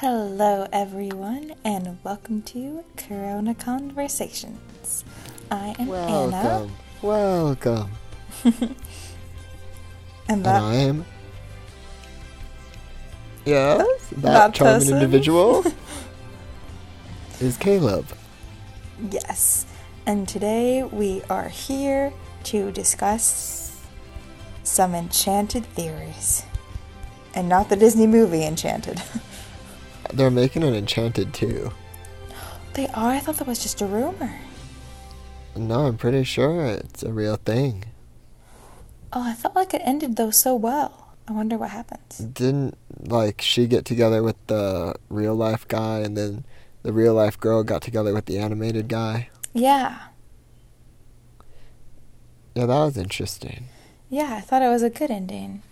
Hello, everyone, and welcome to Corona Conversations. I am Anna, Welcome, welcome. and And that I am. Yes, oh, that, that charming person. individual is Caleb. yes. And today we are here to discuss some Enchanted theories, and not the Disney movie Enchanted. They're making an Enchanted too. they are. I thought that was just a rumor. No, I'm pretty sure it's a real thing. Oh, I felt like it ended though so well. I wonder what happens. Didn't like she get together with the real life guy, and then the real life girl got together with the animated guy? Yeah, Yeah, that was interesting. yeah. I thought it was a good ending,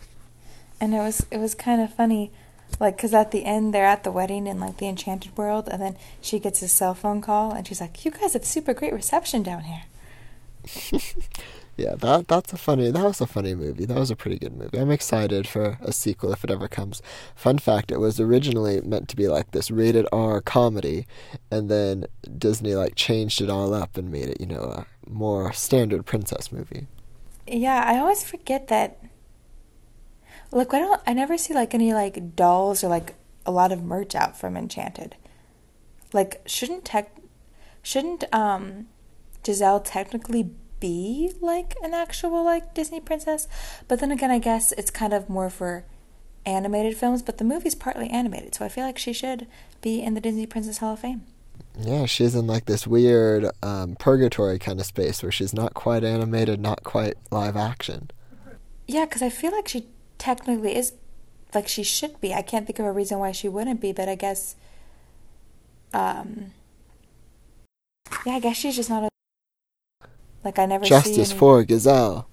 and it was it was kind of funny, like because at the end they're at the wedding in like the Enchanted world, and then she gets a cell phone call, and she's like, "You guys have super great reception down here." Yeah, that that's a funny. That was a funny movie. That was a pretty good movie. I'm excited for a sequel if it ever comes. Fun fact: it was originally meant to be like this rated R comedy, and then Disney like changed it all up and made it, you know, a more standard princess movie. Yeah, I always forget that. Look, I don't. I never see like any like dolls or like a lot of merch out from Enchanted. Like, shouldn't tech, shouldn't um, Giselle technically be like an actual like Disney princess? But then again, I guess it's kind of more for animated films. But the movie's partly animated, so I feel like she should be in the Disney Princess Hall of Fame. Yeah, she's in like this weird um, purgatory kind of space where she's not quite animated, not quite live action. Yeah, because I feel like she technically is, like she should be. I can't think of a reason why she wouldn't be, but I guess, um, yeah, I guess she's just not a. Like I never see Justice any for Gazelle.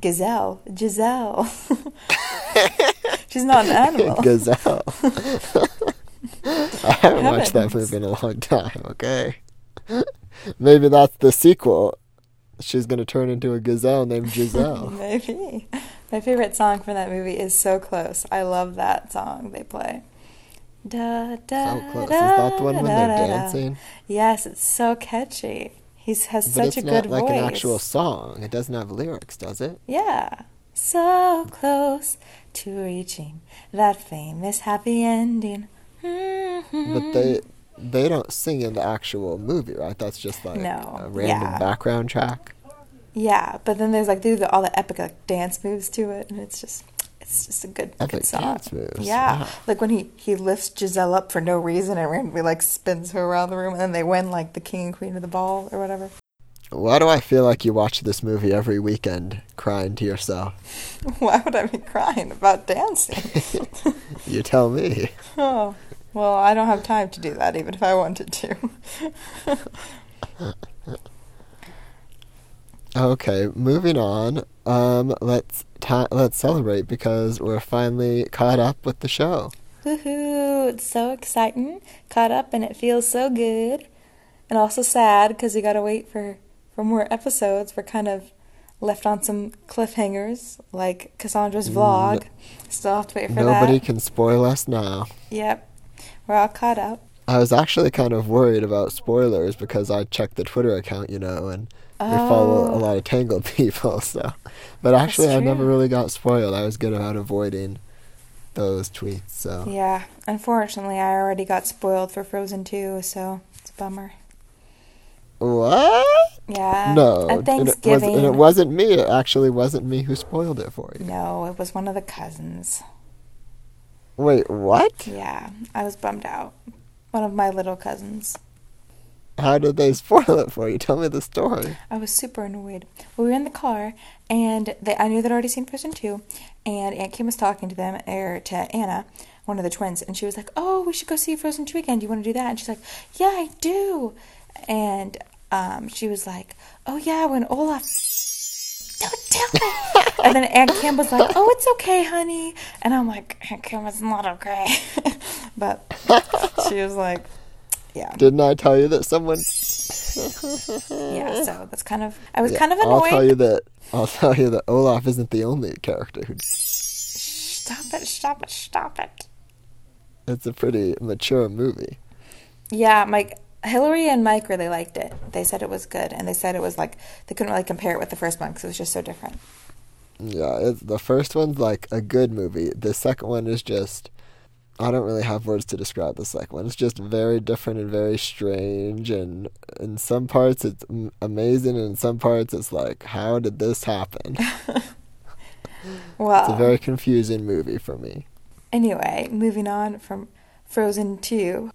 gazelle, Giselle. she's not an animal. Gazelle. I haven't watched that Heavens. movie in a long time, okay? Maybe that's the sequel. She's gonna turn into a gazelle named Giselle. Maybe. My favorite song from that movie is "So Close." I love that song they play. Da, da, so close. Is that the one when they're da, da. dancing? Yes, it's so catchy. He has But such it's a not good like voice. an actual song. It doesn't have lyrics, does it? Yeah. So close to reaching that famous happy ending. Mm-hmm. But they they don't sing in the actual movie, right? That's just like No, a random yeah. background track. Yeah, but then there's like the, all the epic like dance moves to it, and it's just it's just a good Epic good song. dance moves, Yeah, wow. like when he he lifts Giselle up for no reason and randomly like spins her around the room, and then they win like the king and queen of the ball or whatever. Why do I feel like you watch this movie every weekend, crying to yourself? Why would I be crying about dancing? You tell me. oh, well, I don't have time to do that, even if I wanted to. Okay, moving on. Um, let's ta- let's celebrate because we're finally caught up with the show. Woohoo! It's so exciting. Caught up and it feels so good. And also sad because we gotta wait for, for more episodes. We're kind of left on some cliffhangers, like Cassandra's vlog. Still have to wait for Nobody that. Nobody can spoil us now. Yep. We're all caught up. I was actually kind of worried about spoilers because I checked the Twitter account, you know, and we follow a Oh. lot of Tangled people. So, but actually, I never really got spoiled. I was good about avoiding those tweets. So, Yeah. Unfortunately, I already got spoiled for Frozen 2, so it's a bummer. what? Yeah. no, At and it, was, Thanksgiving. and it wasn't me. It actually wasn't me who spoiled it for you. No, it was one of the cousins. Wait, what? Yeah. I was bummed out. One of my little cousins. How did they spoil it for you? Tell me the story. I was super annoyed. We were in the car, and they, I knew they'd already seen Frozen 2, and Aunt Kim was talking to them, or to Anna, one of the twins, and she was like, Oh, we should go see Frozen 2 again. Do you want to do that? And she's like, Yeah, I do. And um, she was like, Oh, yeah, when Olaf. Don't tell me. and then Aunt Kim was like, Oh, it's okay, honey. And I'm like, Aunt Kim, it's not okay. but she was like, Yeah. Didn't I tell you that someone? Yeah, so that's kind of. I was Yeah, kind of annoyed. I'll tell you that. I'll tell you that Olaf isn't the only character who. Stop it, stop it, stop it. it's a pretty mature movie. Yeah, Mike, Hillary and Mike really liked it. They said it was good, and they said it was like they couldn't really compare it with the first one because it was just so different. Yeah, it's, the first one's like a good movie. The second one is just. I don't really have words to describe the second one. It's just very different and very strange, and in some parts it's amazing, and in some parts it's like, how did this happen? Well, It's a very confusing movie for me. anyway, moving on from Frozen 2.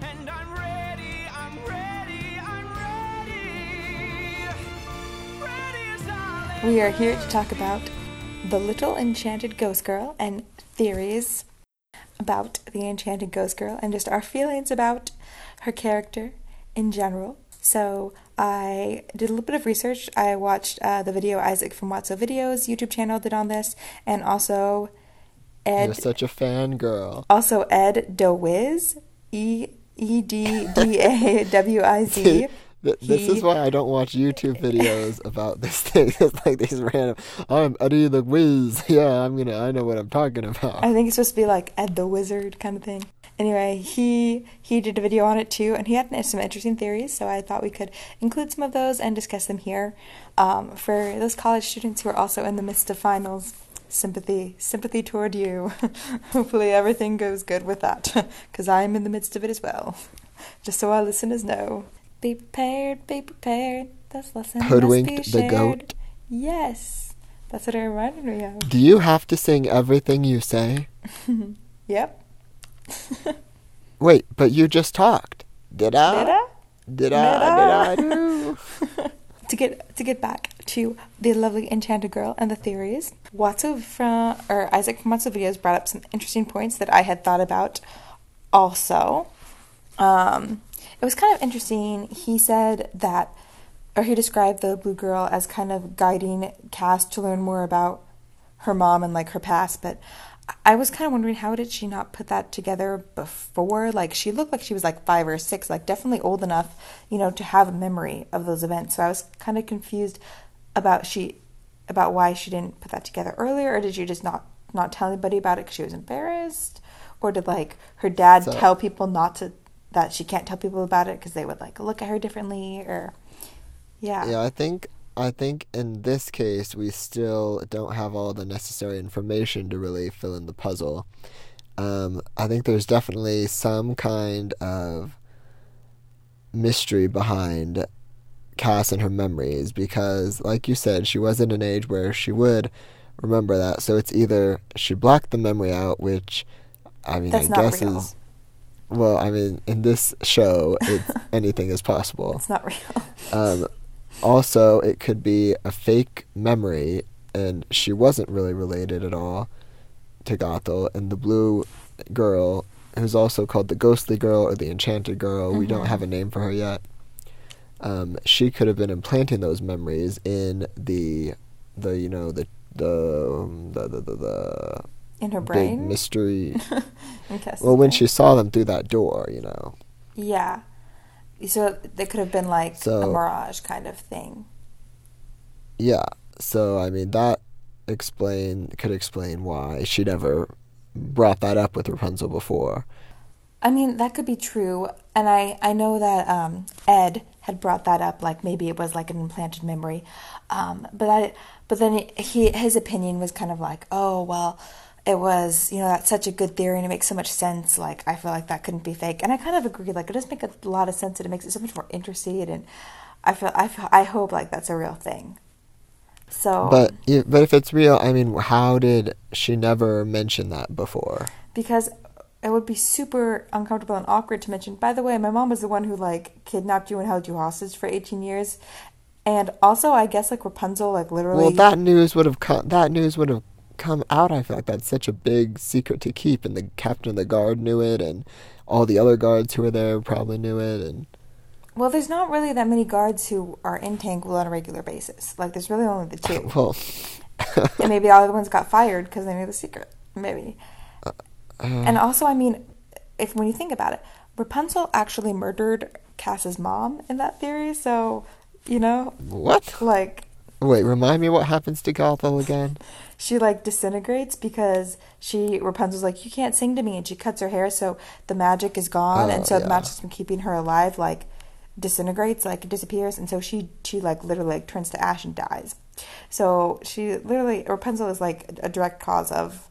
And I'm ready, I'm ready, I'm ready. Ready as We are here to talk about The Little Enchanted Ghost Girl and theories about the Enchanted Ghost Girl and just our feelings about her character in general. So, I did a little bit of research. I watched uh, the video Isaac from Watso Videos YouTube channel did on this, and also Ed. You're such a fangirl. also Ed DeWiz, E E D D A W I Z. Th- this He- is why I don't watch YouTube videos about this thing. It's like these random. I'm Eddie the Wiz. Yeah, I'm gonna. I know what I'm talking about. I think it's supposed to be like Ed the Wizard kind of thing. Anyway, he he did a video on it too, and he had some interesting theories. So I thought we could include some of those and discuss them here. Um, for those college students who are also in the midst of finals, sympathy, sympathy toward you. Hopefully everything goes good with that, because I'm in the midst of it as well. Just so our listeners know, be prepared, be prepared. This lesson must be Hoodwinked the goat. Yes, that's what it reminded me of. Do you have to sing everything you say? Yep. Wait, but you just talked. Did I? Did I? Did I? Did I do? to get to get back to the lovely enchanted girl and the theories, Watso from or Isaac from Watso videos brought up some interesting points that I had thought about. Also, um, it was kind of interesting. He said that, or he described the blue girl as kind of guiding Cass to learn more about her mom and like her past, but I was kind of wondering how did she not put that together before? Like she looked like she was like 5 or 6, like definitely old enough, you know, to have a memory of those events. So I was kind of confused about she about why she didn't put that together earlier or did she just not not tell anybody about it cuz she was embarrassed or did like her dad So- tell people not to that she can't tell people about it cuz they would like look at her differently or yeah. Yeah, I think I think in this case we still don't have all the necessary information to really fill in the puzzle. Um, I think there's definitely some kind of mystery behind Cass and her memories because, like you said, she was in an age where she would remember that. So it's either she blocked the memory out, which I mean, That's I guess real. is well. I mean, in this show, it's anything is possible. It's not real. Um, also, it could be a fake memory, and she wasn't really related at all to Gothel. And the blue girl, who's also called the Ghostly Girl or the Enchanted Girl, we don't have a name for her yet. Um, she could have been implanting those memories in the, the you know the the um, the the, the, the In her big brain. mystery. Well, when brain. she saw them through that door, you know. Yeah. So they could have been like a mirage kind of thing. Yeah. So I mean that explain could explain why she never brought that up with Rapunzel before. I mean, that could be true. And I, I know that um, Ed had brought that up, like maybe it was like an implanted memory. Um, but I, but then he, his opinion was kind of like, oh, well, it was, you know, that's such a good theory and it makes so much sense. Like, I feel like that couldn't be fake. And I kind of agree. Like, it does make a lot of sense and it makes it so much more interesting. And I feel, I feel, I hope like that's a real thing. So, But but if it's real, I mean, how did she never mention that before? because it would be super uncomfortable and awkward to mention. By the way, my mom was the one who like kidnapped you and held you hostage for 18 years. And also, I guess like Rapunzel, like literally. Well, that news would have come. That news would have come out. I feel like that's such a big secret to keep, and the captain of the guard knew it, and all the other guards who were there probably knew it, and Well, there's not really that many guards who are in Tanglewood on a regular basis. Like, there's really only the two. well, and maybe all the other ones got fired because they knew the secret. Maybe. Uh, and also, I mean, if when you think about it, Rapunzel actually murdered Cass's mom in that theory. So, you know, what? like Wait, remind me what happens to Gothel again? she like disintegrates because she Rapunzel's like you can't sing to me and she cuts her hair so the magic is gone Oh, and so the magic that's been keeping her alive like disintegrates like disappears and so she she like literally like turns to ash and dies. So she literally Rapunzel is like a direct cause of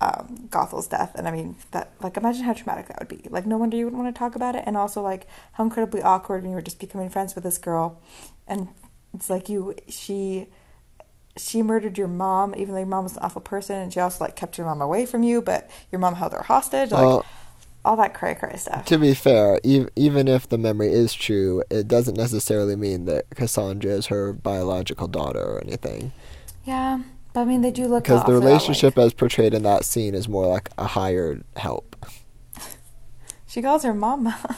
um, Gothel's death and I mean that like imagine how traumatic that would be. Like no wonder you wouldn't want to talk about it and also like how incredibly awkward when you were just becoming friends with this girl and it's like you she she murdered your mom, even though your mom was an awful person, and she also like kept your mom away from you, but your mom held her hostage, like Well- all that cray cray stuff. To be fair, ev- even if the memory is true, it doesn't necessarily mean that Cassandra is her biological daughter or anything. Yeah, but I mean they do look Because the relationship as portrayed in that scene is more like a hired help. she calls her mama.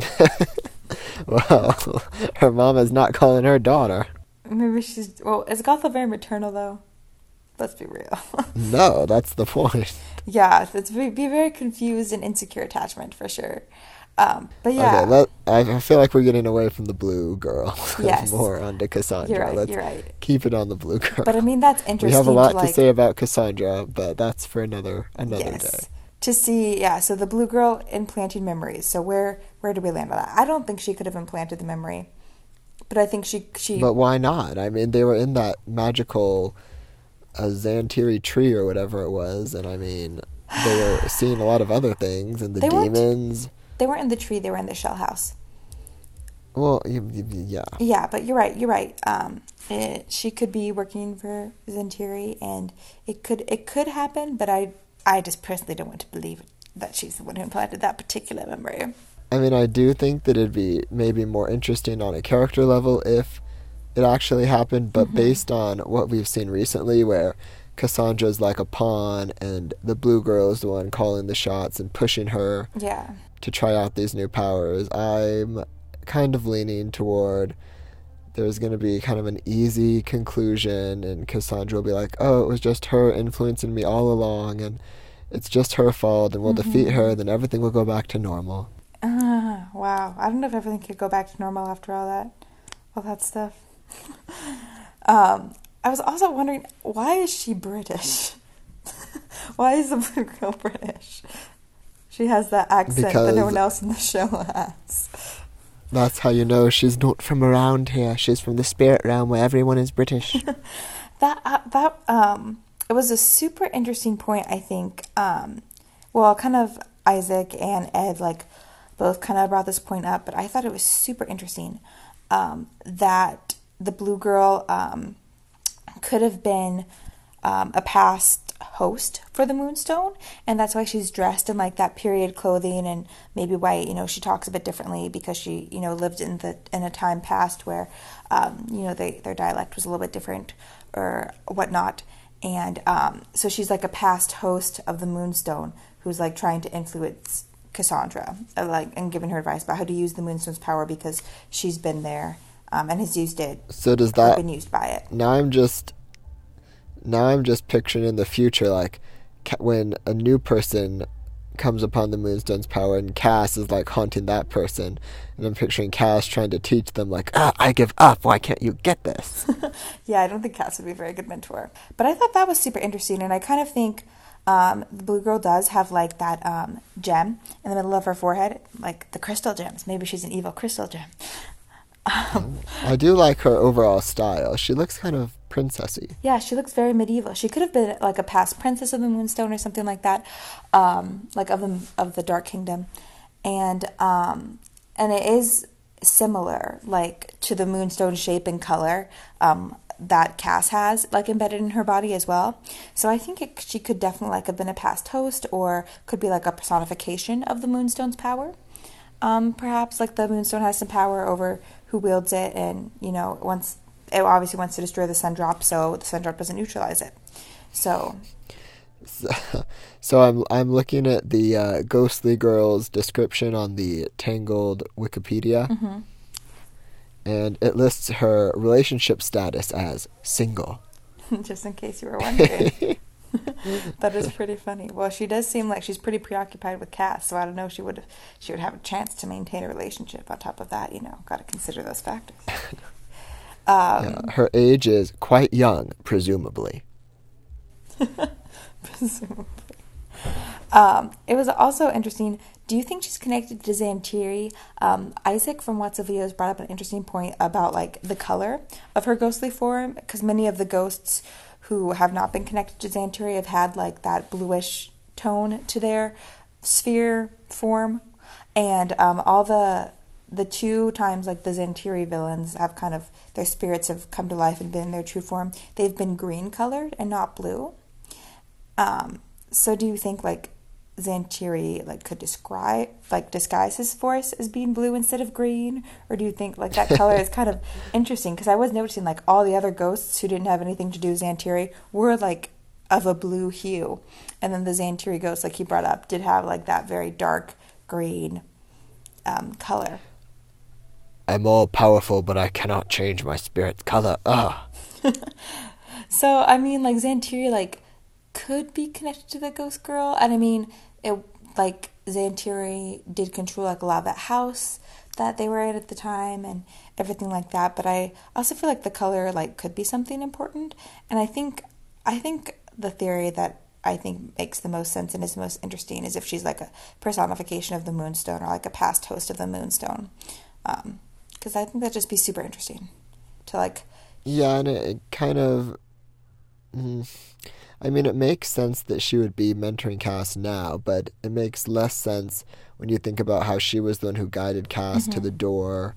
well, her mom is not calling her daughter. Maybe she's well. Is Gothel very maternal though? Let's be real. No, that's the point. yeah, it's be, be very confused and insecure attachment for sure. Um, but yeah, Okay, let, I I feel like we're getting away from the blue girl. Yes. More onto Cassandra. You're right, Let's you're right. keep it on the blue girl. but I mean that's interesting. we have a lot to, to say about Cassandra, but that's for another another yes. day. To see, yeah. So the blue girl implanting memories. So where where do we land on that? I don't think she could have implanted the memory, but I think she she. But why not? I mean, they were in that magical uh, Zhan Tiri tree or whatever it was, and I mean, they were seeing a lot of other things and the They weren't- demons. They weren't in the tree. They were in the shell house. Well, yeah. Yeah, but you're right. You're right. Um, it, she could be working for Zhan Tiri, and it could it could happen. But I I just personally don't want to believe that she's the one who implanted that particular memory. I mean, I do think that it'd be maybe more interesting on a character level if it actually happened, but Mm-hmm. based on what we've seen recently, where Cassandra's like a pawn and the blue girl is the one calling the shots and pushing her Yeah. to try out these new powers, I'm kind of leaning toward there's going to be kind of an easy conclusion, and Cassandra will be like, oh, it was just her influencing me all along, and it's just her fault, and we'll defeat Mm-hmm. her, then everything will go back to normal. Ah, wow. I don't know if everything could go back to normal after all that, all that stuff. um, I was also wondering why is she British? why is the blue girl British? She has that accent that no one else in the show has. That's how you know she's not from around here. She's from the spirit realm where everyone is British. That uh, that um, it was a super interesting point. I think. Um, well, kind of Isaac and Ed like both kind of brought this point up, but I thought it was super interesting um, that the blue girl um, could have been um, a past host for the Moonstone, and that's why she's dressed in like that period clothing, and maybe why you know she talks a bit differently because she you know lived in the in a time past where um, you know they, their dialect was a little bit different or whatnot, and um, so she's like a past host of the Moonstone who's like trying to influence Cassandra, uh, like and giving her advice about how to use the Moonstone's power because she's been there um, and has used it so does that been used by it. now I'm just now I'm just picturing in the future like when a new person comes upon the Moonstone's power and Cass is like haunting that person and I'm picturing Cass trying to teach them like ah, I give up why can't you get this Yeah, I don't think Cass would be a very good mentor. But I thought that was super interesting, and I kind of think um, the blue girl does have like that um, gem in the middle of her forehead, like the crystal gems. Maybe she's an evil crystal gem. Um, I do like her overall style she looks kind of princessy yeah, she looks very medieval. She could have been like a past princess of the Moonstone or something like that, um, like of the of the Dark Kingdom, and um, and it is similar, like to the Moonstone shape and color. Um, that Cass has like embedded in her body as well. So I think it, she could definitely like have been a past host or could be like a personification of the Moonstone's power. Um, perhaps like the Moonstone has some power over who wields it, and you know once it obviously wants to destroy the Sun Drop, so the Sun Drop doesn't neutralize it. So So, so I'm I'm looking at the uh, Ghostly Girl's description on the Tangled Wikipedia, Mm-hmm. and it lists her relationship status as single. just in case you were wondering, that is pretty funny. Well, she does seem like she's pretty preoccupied with Cass, so I don't know if she would she would have a chance to maintain a relationship. On top of that, you know, got to consider those factors. Um, Yeah, her age is quite young, presumably. presumably. Um, it was also interesting. Do you think she's connected to Zhan Tiri? Um, Isaac from Watso brought up an interesting point about like the color of her ghostly form, because many of the ghosts who have not been connected to Zhan Tiri have had like that bluish tone to their sphere form, and um, all the the two times like the Zhan Tiri villains have kind of their spirits have come to life and been in their true form. They've been green colored and not blue. Um, so do you think like Zhan Tiri like could describe like disguise his force as being blue instead of green, or do you think like that color is kind of interesting? Because I was noticing like all the other ghosts who didn't have anything to do with Zhan Tiri were like of a blue hue, and then the Zhan Tiri ghost like he brought up did have like that very dark green um, color. I'm all powerful, but I cannot change my spirit's color. Ugh. So I mean, like Zhan Tiri, like could be connected to the ghost girl, and I mean, it like Zhan Tiri did control like a lot of that house that they were in at the time and everything like that. But I also feel like the color like could be something important, and I think I think the theory that I think makes the most sense and is most interesting is if she's like a personification of the Moonstone or like a past host of the Moonstone, um, because I think that'd just be super interesting to like Yeah, and it, kind of. mm, I mean, it makes sense that she would be mentoring Cass now, but it makes less sense when you think about how she was the one who guided Cass to the door,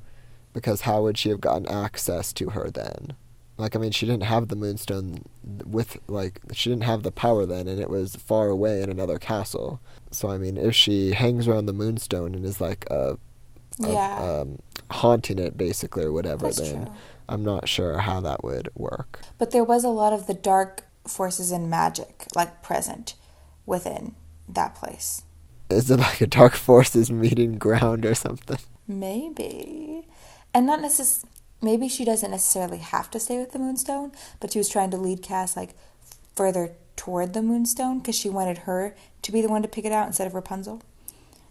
because how would she have gotten access to her then? Like, I mean, she didn't have the Moonstone with, like, she didn't have the power then, and it was far away in another castle. So, I mean, if she hangs around the Moonstone and is like a, a Yeah. um, haunting it basically or whatever, That's then true. I'm not sure how that would work. But there was a lot of the dark forces and magic like present within that place. Is it like a dark forces meeting ground or something? Maybe. And not necess maybe she doesn't necessarily have to stay with the Moonstone, but she was trying to lead Cass like further toward the Moonstone because she wanted her to be the one to pick it out instead of Rapunzel.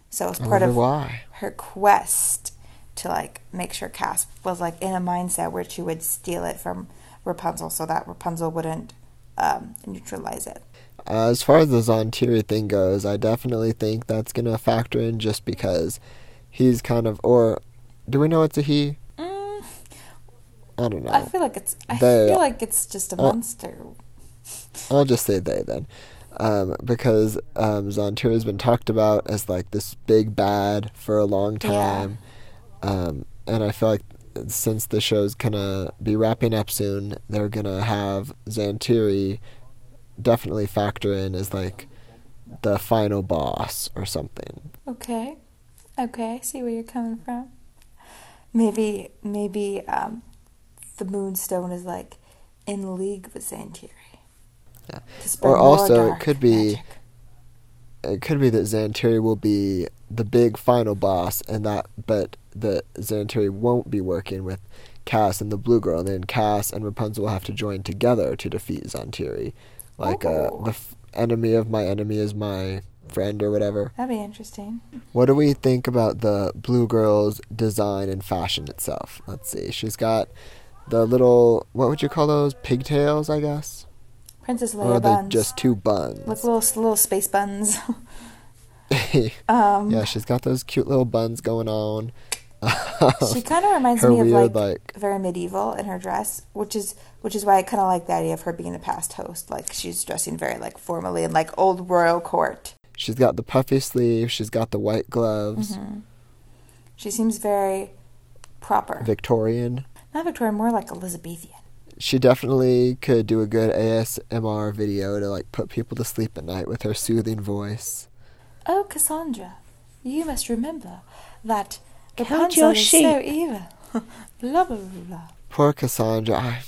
So it's part of why. her quest to like make sure Cass was like in a mindset where she would steal it from Rapunzel so that Rapunzel wouldn't um, neutralize it. Uh, as far as the Zhan Tiri thing goes, I definitely think that's gonna factor in just because he's kind of, or do we know it's a he? Mm, I don't know. I feel like it's. I They- feel like it's just a uh, monster. I'll just say they then. Um, because um, Zhan Tiri has been talked about as like this big bad for a long time. Um, and I feel like since the show's gonna be wrapping up soon, they're gonna have Zhan Tiri definitely factor in as like the final boss or something. Okay, okay, I see where you're coming from. Maybe, maybe um, the Moonstone is like in league with Zhan Tiri. Yeah. Or also, it could be- magic. It could be that Zhan Tiri will be the big final boss, and that but that Zhan Tiri won't be working with Cass and the Blue Girl, and then Cass and Rapunzel will have to join together to defeat Zhan Tiri, like uh, the f- enemy of my enemy is my friend or whatever. That'd be interesting. What do we think about the Blue Girl's design and fashion itself? Let's see. She's got the little what would you call those pigtails? I guess, Princess Leia or are they buns. just two buns? Like little little space buns. um, yeah, she's got those cute little buns going on. she kind of reminds me of weird, like, like- very medieval in her dress, which is which is why I kind of like the idea of her being a past host. Like she's dressing very like formally in like old royal court. She's got the puffy sleeve. She's got the white gloves. Mm-hmm. She seems very proper. Victorian. Not Victorian, more like Elizabethan. She definitely could do a good ASMR video to like put people to sleep at night with her soothing voice. Oh, Cassandra, you must remember that Count Rapunzel your is so evil. blah, blah, blah, blah. Poor Cassandra. I,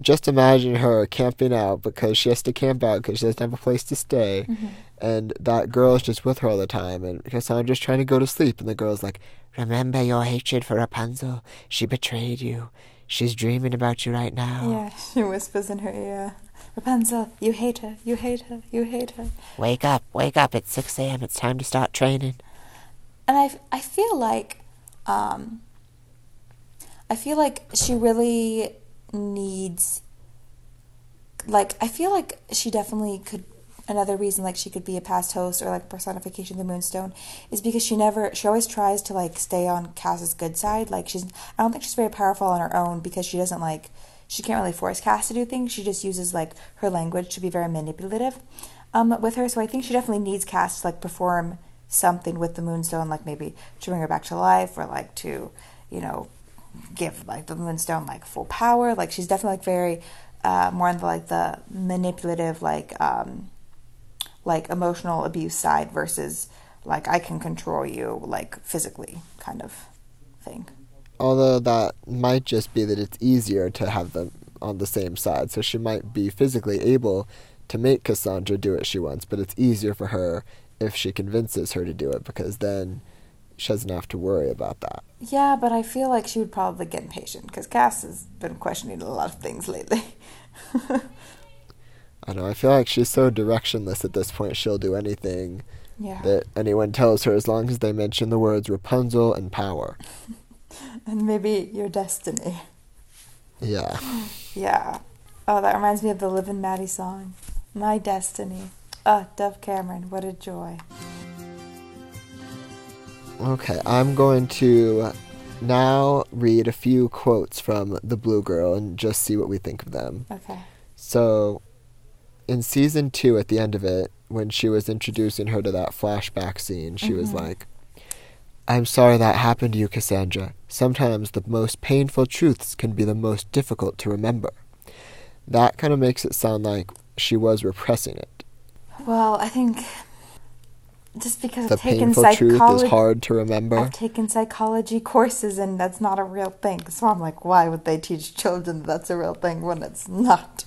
just imagine her camping out because she has to camp out because she doesn't have a place to stay. Mm-hmm. And that girl is just with her all the time. And Cassandra's trying to go to sleep. And the girl's like, Remember your hatred for Rapunzel? She betrayed you. She's dreaming about you right now. Yeah, she whispers in her ear. Rapunzel, you hate her, you hate her, you hate her. Wake up, wake up. It's 6 a.m. It's time to start training. And I, I feel like, um, I feel like she really needs like I feel like she definitely could another reason like she could be a past host or like personification of the moonstone is because she never she always tries to like stay on Cass's good side. Like she's I don't think she's very powerful on her own because she doesn't like she can't really force Cass to do things. She just uses like her language to be very manipulative um with her. So I think she definitely needs Cass to like perform something with the moonstone, like maybe to bring her back to life or like to, you know, give like the moonstone like full power. Like she's definitely like very uh, more on the like the manipulative like um like emotional abuse side versus like I can control you like physically kind of thing. Although that might just be that it's easier to have them on the same side. So she might be physically able to make Cassandra do what she wants, but it's easier for her if she convinces her to do it because then she doesn't have to worry about that. Yeah, but I feel like she would probably get impatient because Cass has been questioning a lot of things lately. I know, I feel like she's so directionless at this point, she'll do anything yeah. that anyone tells her as long as they mention the words Rapunzel and power. and maybe your destiny. Yeah. Yeah. Oh, that reminds me of the Liv and Maddie song. My destiny. Ah, Dove Cameron, what a joy. Okay, I'm going to now read a few quotes from The Blue Girl and just see what we think of them. Okay. So, in season two, at the end of it, when she was introducing her to that flashback scene, she was like, I'm sorry that happened to you, Cassandra. Sometimes the most painful truths can be the most difficult to remember. That kind of makes it sound like she was repressing it. Well, I think just because The I've taken painful truth is psychology, hard to remember. I've taken psychology courses, and that's not a real thing. So I'm like, why would they teach children that that's a real thing when it's not?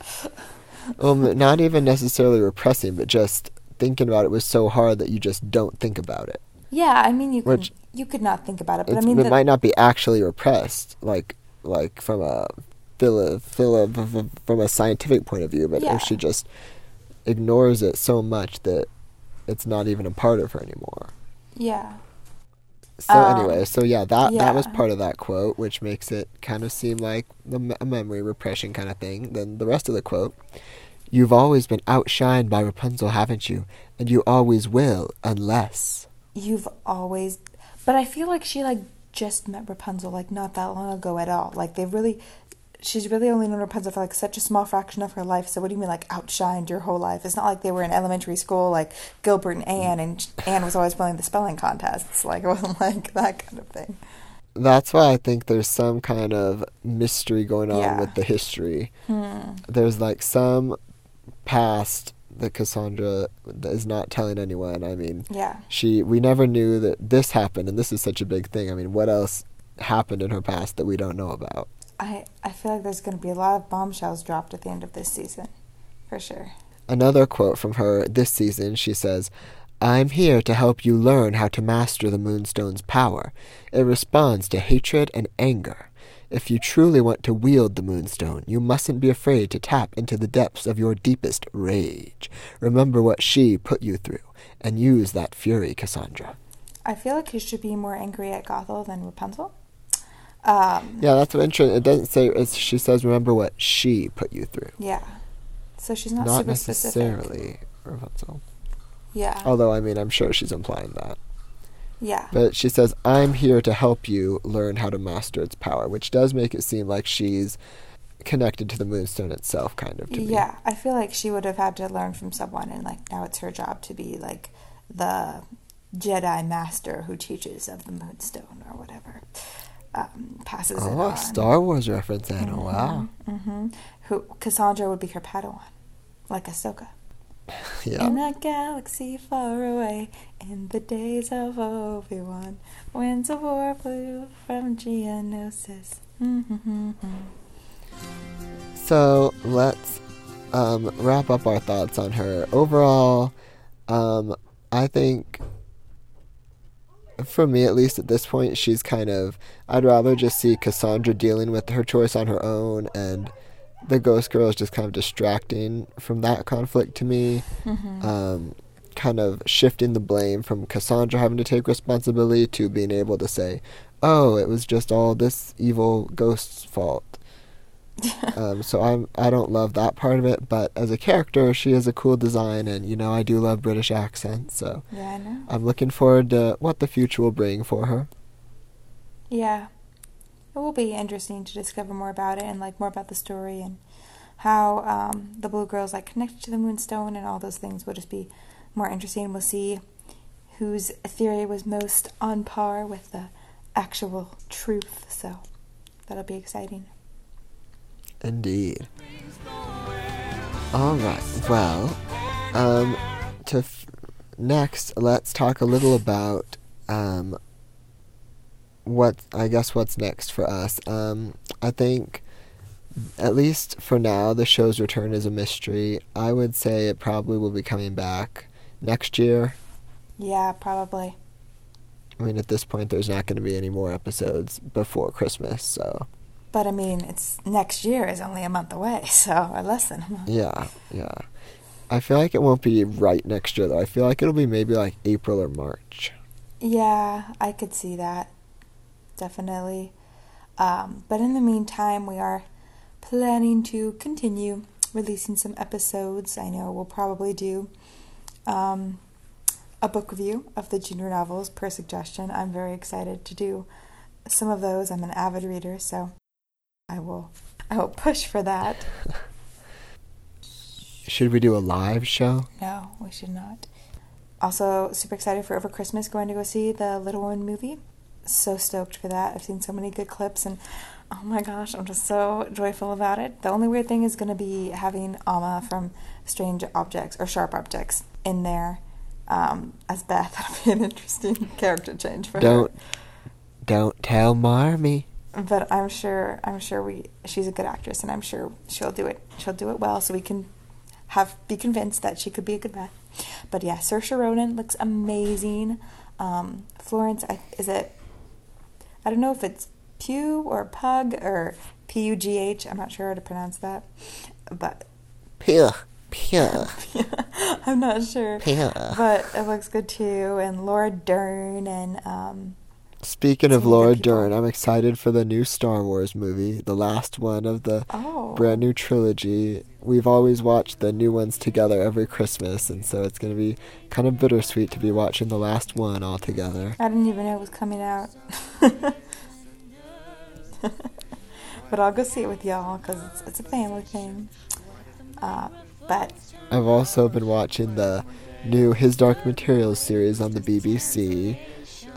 Um, not even necessarily repressing, but just thinking about it was so hard that you just don't think about it. Yeah, I mean, you could Which- you could not think about it, but I mean, it the, might not be actually repressed, like like from a philo, philo, from a scientific point of view, but Yeah. she just ignores it so much that it's not even a part of her anymore. yeah, So Um, anyway, so yeah, that that was part of that quote, which makes it kind of seem like a memory repression kind of thing. Then the rest of the quote, "You've always been outshined by Rapunzel, haven't you? And you always will, unless." you've always. But I feel like she like just met Rapunzel like not that long ago at all. Like they really, she's really only known Rapunzel for like such a small fraction of her life. So what do you mean like outshined your whole life? It's not like they were in elementary school like Gilbert and Anne, and Anne was always winning the spelling contests. Like it wasn't like that kind of thing. That's why I think there's some kind of mystery going on Yeah. with the history. Hmm. There's like some past that Cassandra is not telling anyone. I mean, Yeah. she we never knew that this happened, and this is such a big thing. I mean, what else happened in her past that we don't know about? I, I feel like there's going to be a lot of bombshells dropped at the end of this season, for sure. Another quote from her this season, she says, I'm here to help you learn how to master the Moonstone's power. It responds to hatred and anger. If you truly want to wield the Moonstone, you mustn't be afraid to tap into the depths of your deepest rage. Remember what she put you through, and use that fury, Cassandra. I feel like you should be more angry at Gothel than Rapunzel. Um, Yeah, that's what interesting. It doesn't say, it's, she says, remember what she put you through. yeah. So she's not, Not super specific. necessarily Rapunzel. Yeah. Although, I mean, I'm sure she's implying that. Yeah. But she says, I'm here to help you learn how to master its power, which does make it seem like she's connected to the moonstone itself, kind of, to me. Yeah, I feel like she would have had to learn from someone, and like now it's her job to be like the Jedi master who teaches of the Moonstone or whatever. Um, passes it Oh, on. a Star Wars reference, Anna. Wow. hmm Who Cassandra would be her Padawan, like Ahsoka. Yeah. In a galaxy far away, in the days of Obi Wan, winds of war blew from Geonosis. Mm-hmm. So let's um, wrap up our thoughts on her. Overall, um, I think, for me at least at this point, she's kind of. I'd rather just see Cassandra dealing with her choice on her own, and the Ghost Girl is just kind of distracting from that conflict to me. Um, kind of shifting the blame from Cassandra having to take responsibility to being able to say, oh, it was just all this evil ghost's fault. um, so I'm I don't love that part of it, but as a character, she has a cool design, and you know I do love British accents, so Yeah, I know. I'm looking forward to what the future will bring for her. Yeah. It will be interesting to discover more about it and like more about the story and how um, the blue girls like connected to the moonstone and all those things will just be more interesting. We'll see whose theory was most on par with the actual truth. So that'll be exciting. Indeed. All right. Well, um, to f- next, let's talk a little about um, what I guess what's next for us. Um, I think, at least for now, the show's return is a mystery. I would say it probably will be coming back next year. Yeah, probably. I mean, at this point, there's not going to be any more episodes before Christmas, so But I mean, it's next year is only a month away, so or less than a month. yeah, yeah. I feel like it won't be right next year though. I feel like it'll be maybe like April or March. Yeah, I could see that. Definitely. Um, but in the meantime, we are planning to continue releasing some episodes. I know we'll probably do um, a book review of the junior novels per suggestion. I'm very excited to do some of those. I'm an avid reader, so I will I will push for that. Should we do a live show? No, we should not. Also, super excited for over Christmas going to go see the Little Women movie. So stoked for that. I've seen so many good clips and oh my gosh, I'm just so joyful about it. The only weird thing is going to be having Alma from Strange Objects or Sharp Objects in there um, as Beth. That'll be an interesting character change for Don't her. don't tell Marmee. But I'm sure I'm sure we she's a good actress and I'm sure she'll do it she'll do it well so we can have be convinced that she could be a good Beth. But yeah, Saoirse Ronan looks amazing. Um, Florence, I, is it? I don't know if it's Pugh or Pug or P U G H. I'm not sure how to pronounce that, but Pure, pure, I'm not sure. pure. But it looks good too. And Laura Dern and um, Speaking of Laura. Dern, I'm excited for the new Star Wars movie, the last one of the oh, brand new trilogy. We've always watched the new ones together every Christmas, and so it's going to be kind of bittersweet to be watching the last one all together. I didn't even know it was coming out. but I'll go see it with y'all because it's, it's a family thing. Uh, but I've also been watching the new His Dark Materials series on the BBC,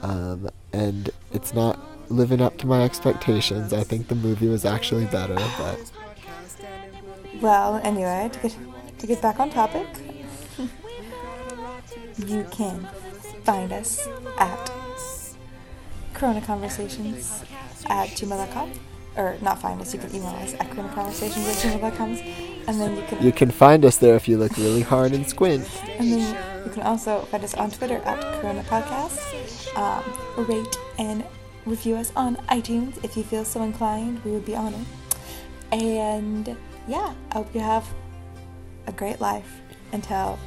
um, and it's not living up to my expectations. I think the movie was actually better, but well, anyway, to get to get back on topic, you can find us at Corona Conversations at gmail.com. Or not find us, you can email us at Corona Conversations at gmail.com. And then you can you can find us there if you look really hard and squint. And then you can also find us on Twitter at Corona Podcast. Um, rate and review us on iTunes if you feel so inclined. We would be honored. And yeah, I hope you have a great life until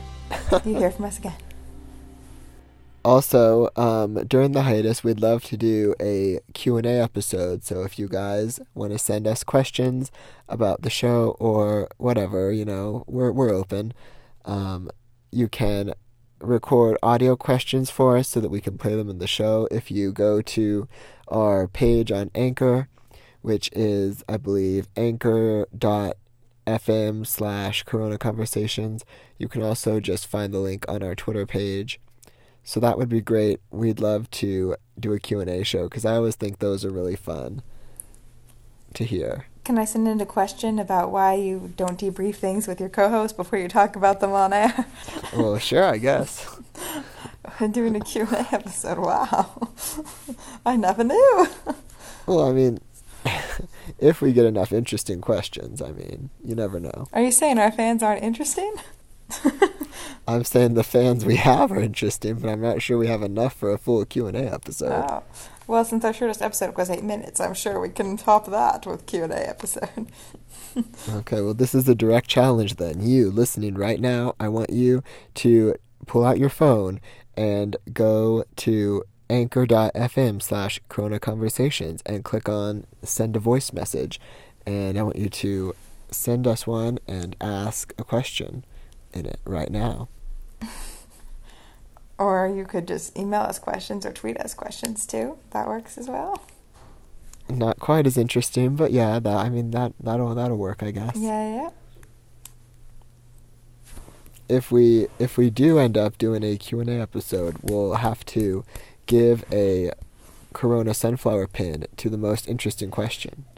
you hear from us again. Also, um, during the hiatus, we'd love to do a Q&A episode. So if you guys want to send us questions about the show or whatever, you know, we're, we're open. Um, you can record audio questions for us so that we can play them in the show. If you go to our page on Anchor, which is, I believe, anchor.fm slash Corona Conversations, you can also just find the link on our Twitter page. So that would be great. We'd love to do a Q&A show because I always think those are really fun to hear. Can I send in a question about why you don't debrief things with your co-host before you talk about them on air? Well, sure, I guess. We're doing a Q&A episode. Wow. I never knew. Well, I mean, if we get enough interesting questions, I mean, you never know. Are you saying our fans aren't interesting? I'm saying the fans we have are interesting, but I'm not sure we have enough for a full Q&A episode. Oh. Well, since our shortest episode was eight minutes, I'm sure we can top that with Q and A episode. Okay, well, this is a direct challenge then. You listening right now, I want you to pull out your phone and go to anchor.fm slash Corona Conversations and click on send a voice message. And I want you to send us one and ask a question in it right now. Or you could just email us questions or tweet us questions too. That works as well. Not quite as interesting, but yeah, that I mean that that'll that'll work, I guess. Yeah, yeah. if we if we do end up doing a Q&A episode, we'll have to give a Corona sunflower pin to the most interesting question.